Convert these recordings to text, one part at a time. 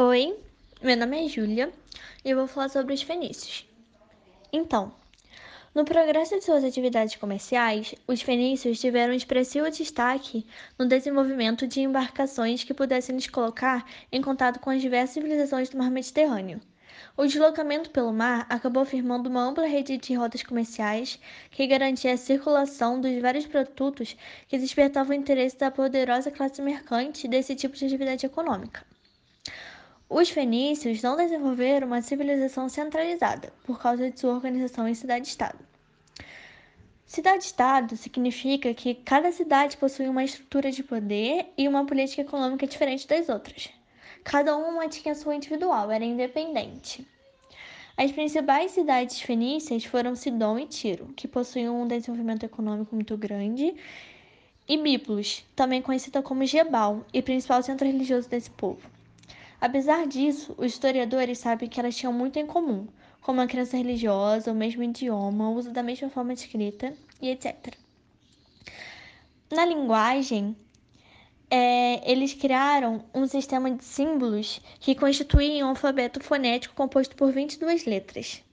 Oi, meu nome é Júlia e eu vou falar sobre os fenícios. Então, no progresso de suas atividades comerciais, os fenícios tiveram um expressivo destaque no desenvolvimento de embarcações que pudessem lhes colocar em contato com as diversas civilizações do mar Mediterrâneo. O deslocamento pelo mar acabou firmando uma ampla rede de rotas comerciais que garantia a circulação dos vários produtos que despertavam o interesse da poderosa classe mercante desse tipo de atividade econômica. Os fenícios não desenvolveram uma civilização centralizada por causa de sua organização em cidade-estado. Cidade-estado significa que cada cidade possui uma estrutura de poder e uma política econômica diferente das outras. Cada uma tinha sua individual, era independente. As principais cidades fenícias foram Sidom e Tiro, que possuíam um desenvolvimento econômico muito grande, e Biblos, também conhecida como Gebal, e principal centro religioso desse povo. Apesar disso, os historiadores sabem que elas tinham muito em comum, como a crença religiosa, o mesmo idioma, o uso da mesma forma de escrita e etc. Na linguagem, é, eles criaram um sistema de símbolos que constituía um alfabeto fonético composto por 22 letras.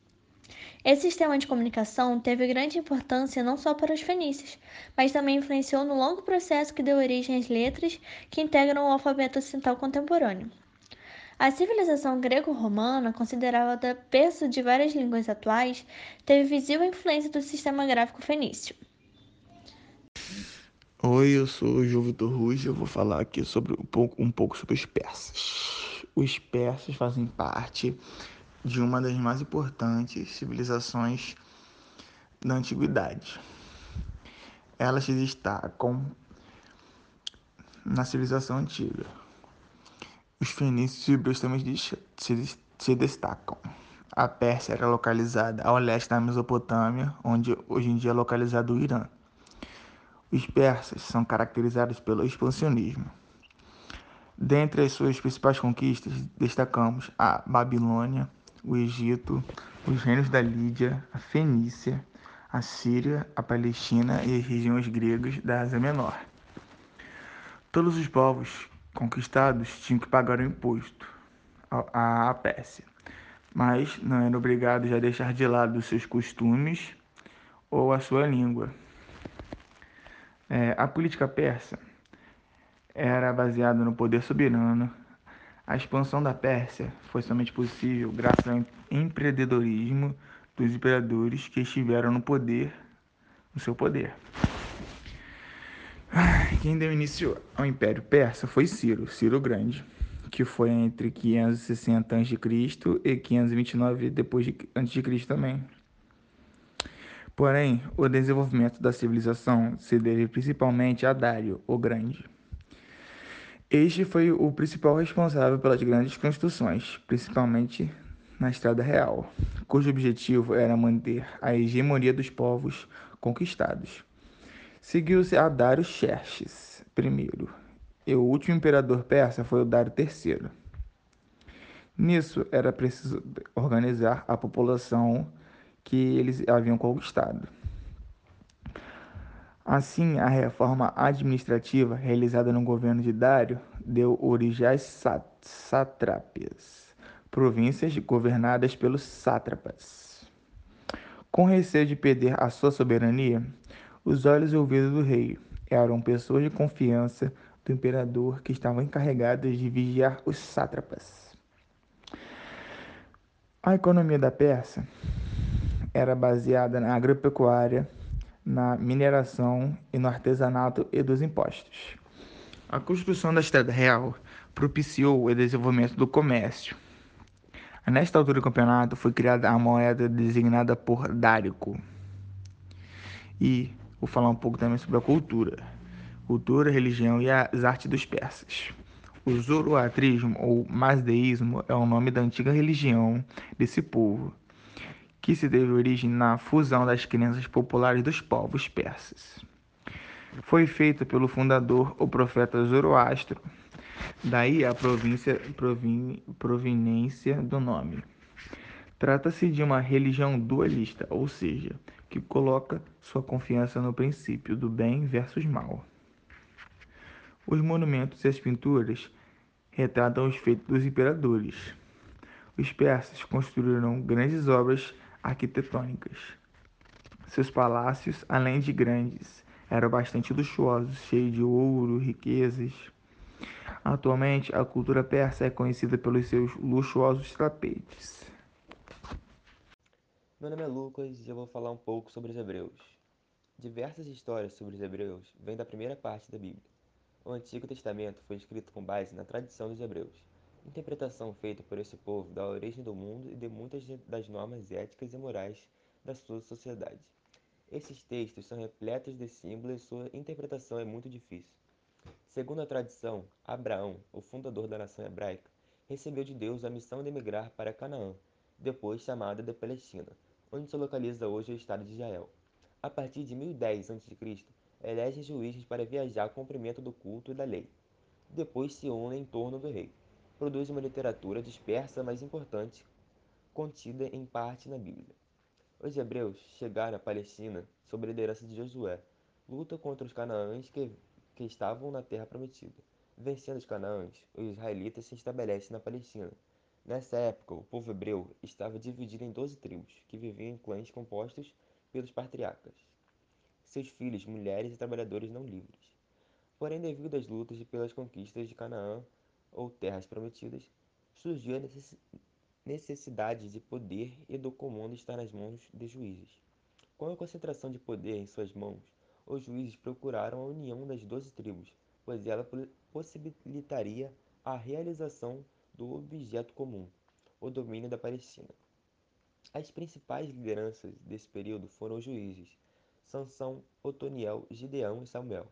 Esse sistema de comunicação teve grande importância não só para os fenícios, mas também influenciou no longo processo que deu origem às letras que integram o alfabeto ocidental contemporâneo. A civilização grego-romana, considerada berço de várias línguas atuais, teve visível influência do sistema gráfico fenício. Oi, eu sou o João Vitor e eu vou falar aqui sobre um pouco, um pouco sobre os persas. Os persas fazem parte de uma das mais importantes civilizações da antiguidade. Elas se destacam na civilização antiga os fenícios e também se, se destacam. A Pérsia era localizada ao leste da Mesopotâmia, onde hoje em dia é localizado o Irã. Os persas são caracterizados pelo expansionismo. Dentre as suas principais conquistas, destacamos a Babilônia, o Egito, os reinos da Lídia, a Fenícia, a Síria, a Palestina e as regiões gregas da Ásia Menor. Todos os povos conquistados tinham que pagar o imposto à Pérsia, mas não eram obrigados a deixar de lado seus costumes ou a sua língua. É, a política persa era baseada no poder soberano. A expansão da Pérsia foi somente possível graças ao empreendedorismo dos imperadores que estiveram no poder, no seu poder. Quem deu início ao Império Persa foi Ciro, Ciro Grande, que foi entre 560 a.C. e 529 depois de a.C. também. Porém, o desenvolvimento da civilização se deve principalmente a Dário, o Grande. Este foi o principal responsável pelas grandes construções, principalmente na Estrada Real, cujo objetivo era manter a hegemonia dos povos conquistados. Seguiu-se a Dário Xerxes I, e o último imperador persa foi o Dário III. Nisso, era preciso organizar a população que eles haviam conquistado. Assim, a reforma administrativa realizada no governo de Dário deu origem às sátrapias, províncias governadas pelos sátrapas. Com receio de perder a sua soberania, os olhos e ouvidos do rei eram pessoas de confiança do imperador que estavam encarregadas de vigiar os sátrapas. A economia da Pérsia era baseada na agropecuária, na mineração e no artesanato e dos impostos. A construção da estrada real propiciou o desenvolvimento do comércio. Nesta altura do campeonato foi criada a moeda designada por Dárico. E Vou falar um pouco também sobre a cultura. Cultura, religião e as artes dos persas. O zoroatrismo ou mazdeísmo é o nome da antiga religião desse povo, que se teve origem na fusão das crenças populares dos povos persas. Foi feita pelo fundador, o profeta Zoroastro, daí a província, provin, proveniência do nome. Trata-se de uma religião dualista, ou seja, que coloca sua confiança no princípio do bem versus mal. Os monumentos e as pinturas retratam os feitos dos imperadores. Os persas construíram grandes obras arquitetônicas. Seus palácios, além de grandes, eram bastante luxuosos, cheios de ouro, riquezas. Atualmente, a cultura persa é conhecida pelos seus luxuosos tapetes. Meu nome é Lucas e eu vou falar um pouco sobre os hebreus. Diversas histórias sobre os hebreus vêm da primeira parte da Bíblia. O Antigo Testamento foi escrito com base na tradição dos hebreus, interpretação feita por esse povo da origem do mundo e de muitas das normas éticas e morais da sua sociedade. Esses textos são repletos de símbolos e sua interpretação é muito difícil. Segundo a tradição, Abraão, o fundador da nação hebraica, recebeu de Deus a missão de emigrar para Canaã, depois chamada de Palestina, onde se localiza hoje o Estado de Israel. A partir de 1010 a.C., elege juízes para viajar ao cumprimento do culto e da lei. Depois se unem em torno do rei. Produz uma literatura dispersa, mas importante, contida em parte na Bíblia. Os hebreus chegaram à Palestina sob a liderança de Josué. Luta contra os canaães que, que estavam na terra prometida. Vencendo os canaães, os israelitas se estabelecem na Palestina. Nessa época, o povo hebreu estava dividido em doze tribos, que viviam em clãs compostos pelos patriarcas, seus filhos, mulheres e trabalhadores não livres. Porém, devido às lutas e pelas conquistas de Canaã ou terras prometidas, surgiu a necessidade de poder e do comando estar nas mãos de juízes. Com a concentração de poder em suas mãos, os juízes procuraram a união das doze tribos, pois ela possibilitaria a realização do objeto comum, o domínio da Palestina. As principais lideranças desse período foram os juízes Sansão, Otoniel, Gideão e Samuel.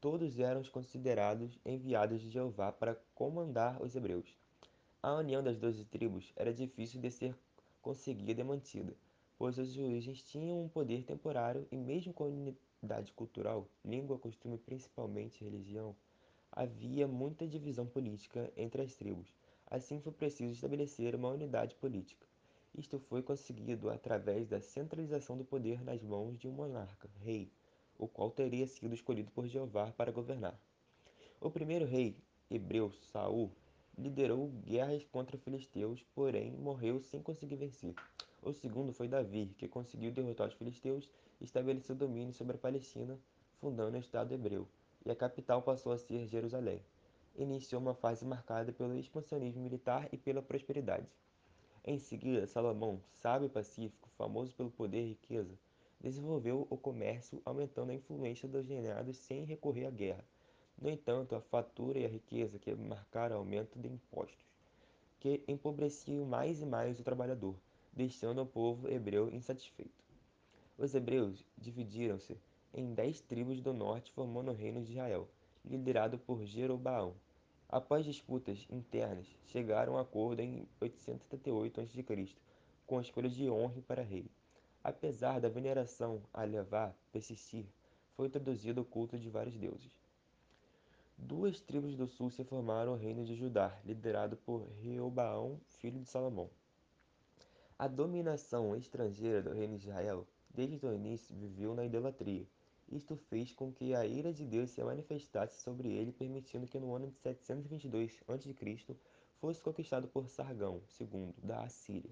Todos eram considerados enviados de Jeová para comandar os hebreus. A união das doze tribos era difícil de ser conseguida e mantida, pois os juízes tinham um poder temporário e mesmo com unidade cultural, língua, costume e principalmente religião, havia muita divisão política entre as tribos. Assim foi preciso estabelecer uma unidade política. Isto foi conseguido através da centralização do poder nas mãos de um monarca, rei, o qual teria sido escolhido por Jeová para governar. O primeiro rei hebreu, Saul, liderou guerras contra filisteus, porém morreu sem conseguir vencer. O segundo foi Davi, que conseguiu derrotar os filisteus e estabeleceu domínio sobre a Palestina, fundando o Estado hebreu, e a capital passou a ser Jerusalém iniciou uma fase marcada pelo expansionismo militar e pela prosperidade. Em seguida, Salomão, sábio e pacífico, famoso pelo poder e riqueza, desenvolveu o comércio, aumentando a influência dos reinados sem recorrer à guerra. No entanto, a fatura e a riqueza que marcaram o aumento de impostos, que empobreciam mais e mais o trabalhador, deixando o povo hebreu insatisfeito. Os hebreus dividiram-se em dez tribos do norte, formando o reino de Israel liderado por Jeroboão. Após disputas internas, chegaram a acordo em 878 a.C., com a escolha de Honre para rei. Apesar da veneração a levar persistir, foi introduzido o culto de vários deuses. Duas tribos do sul se formaram o reino de Judá, liderado por Reobaão, filho de Salomão. A dominação estrangeira do reino de Israel, desde o início, viveu na idolatria isto fez com que a ira de Deus se manifestasse sobre ele, permitindo que no ano de 722 a.C. fosse conquistado por Sargão II da Assíria,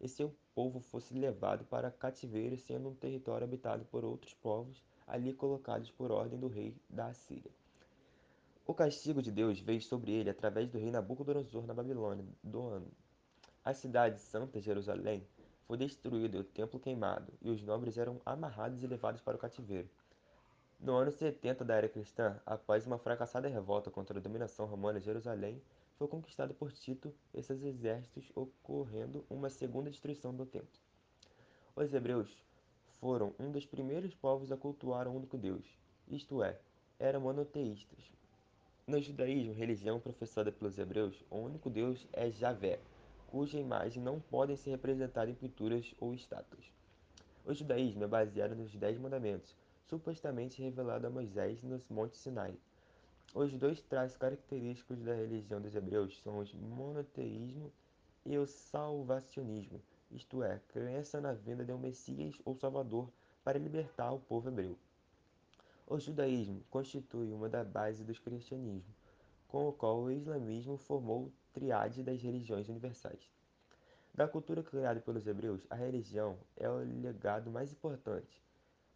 e seu povo fosse levado para cativeiro, sendo um território habitado por outros povos, ali colocados por ordem do rei da Assíria. O castigo de Deus veio sobre ele através do rei Nabucodonosor na Babilônia do ano. A cidade santa Jerusalém foi destruída o templo queimado, e os nobres eram amarrados e levados para o cativeiro. No ano 70 da era cristã, após uma fracassada revolta contra a dominação romana, Jerusalém foi conquistada por Tito e seus exércitos, ocorrendo uma segunda destruição do templo. Os hebreus foram um dos primeiros povos a cultuar o único Deus, isto é, eram monoteístas. No judaísmo, religião professada pelos hebreus, o único Deus é Javé, cuja imagem não pode ser representada em pinturas ou estátuas. O judaísmo é baseado nos Dez Mandamentos, supostamente revelado a Moisés no Monte Sinai. Os dois traços característicos da religião dos hebreus são o monoteísmo e o salvacionismo, isto é, crença na vinda de um Messias ou Salvador para libertar o povo hebreu. O judaísmo constitui uma da base do cristianismo, com o qual o islamismo formou tríade das religiões universais. Da cultura criada pelos hebreus, a religião é o legado mais importante.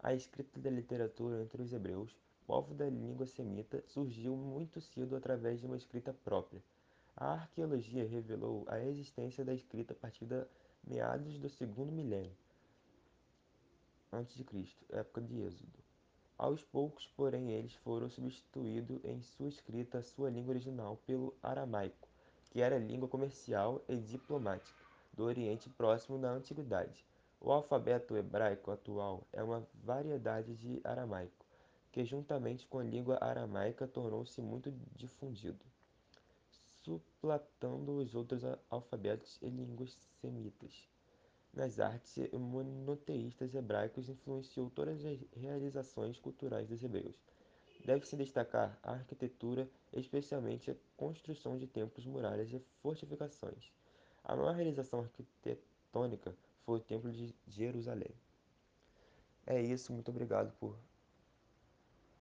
A escrita da literatura entre os hebreus, povo da língua semita, surgiu muito cedo através de uma escrita própria. A arqueologia revelou a existência da escrita a partir de meados do segundo milênio a.C., época de Êxodo. Aos poucos, porém, eles foram substituindo em sua escrita a sua língua original pelo aramaico, que era língua comercial e diplomática do Oriente Próximo na Antiguidade. O alfabeto hebraico atual é uma variedade de aramaico, que juntamente com a língua aramaica tornou-se muito difundido, suplantando os outros alfabetos e línguas semitas. Nas artes monoteístas hebraicos influenciou todas as realizações culturais dos hebreus. Deve-se destacar a arquitetura, especialmente a construção de templos, muralhas e fortificações. A maior realização arquitetônica foi o Templo de Jerusalém. É isso, muito obrigado por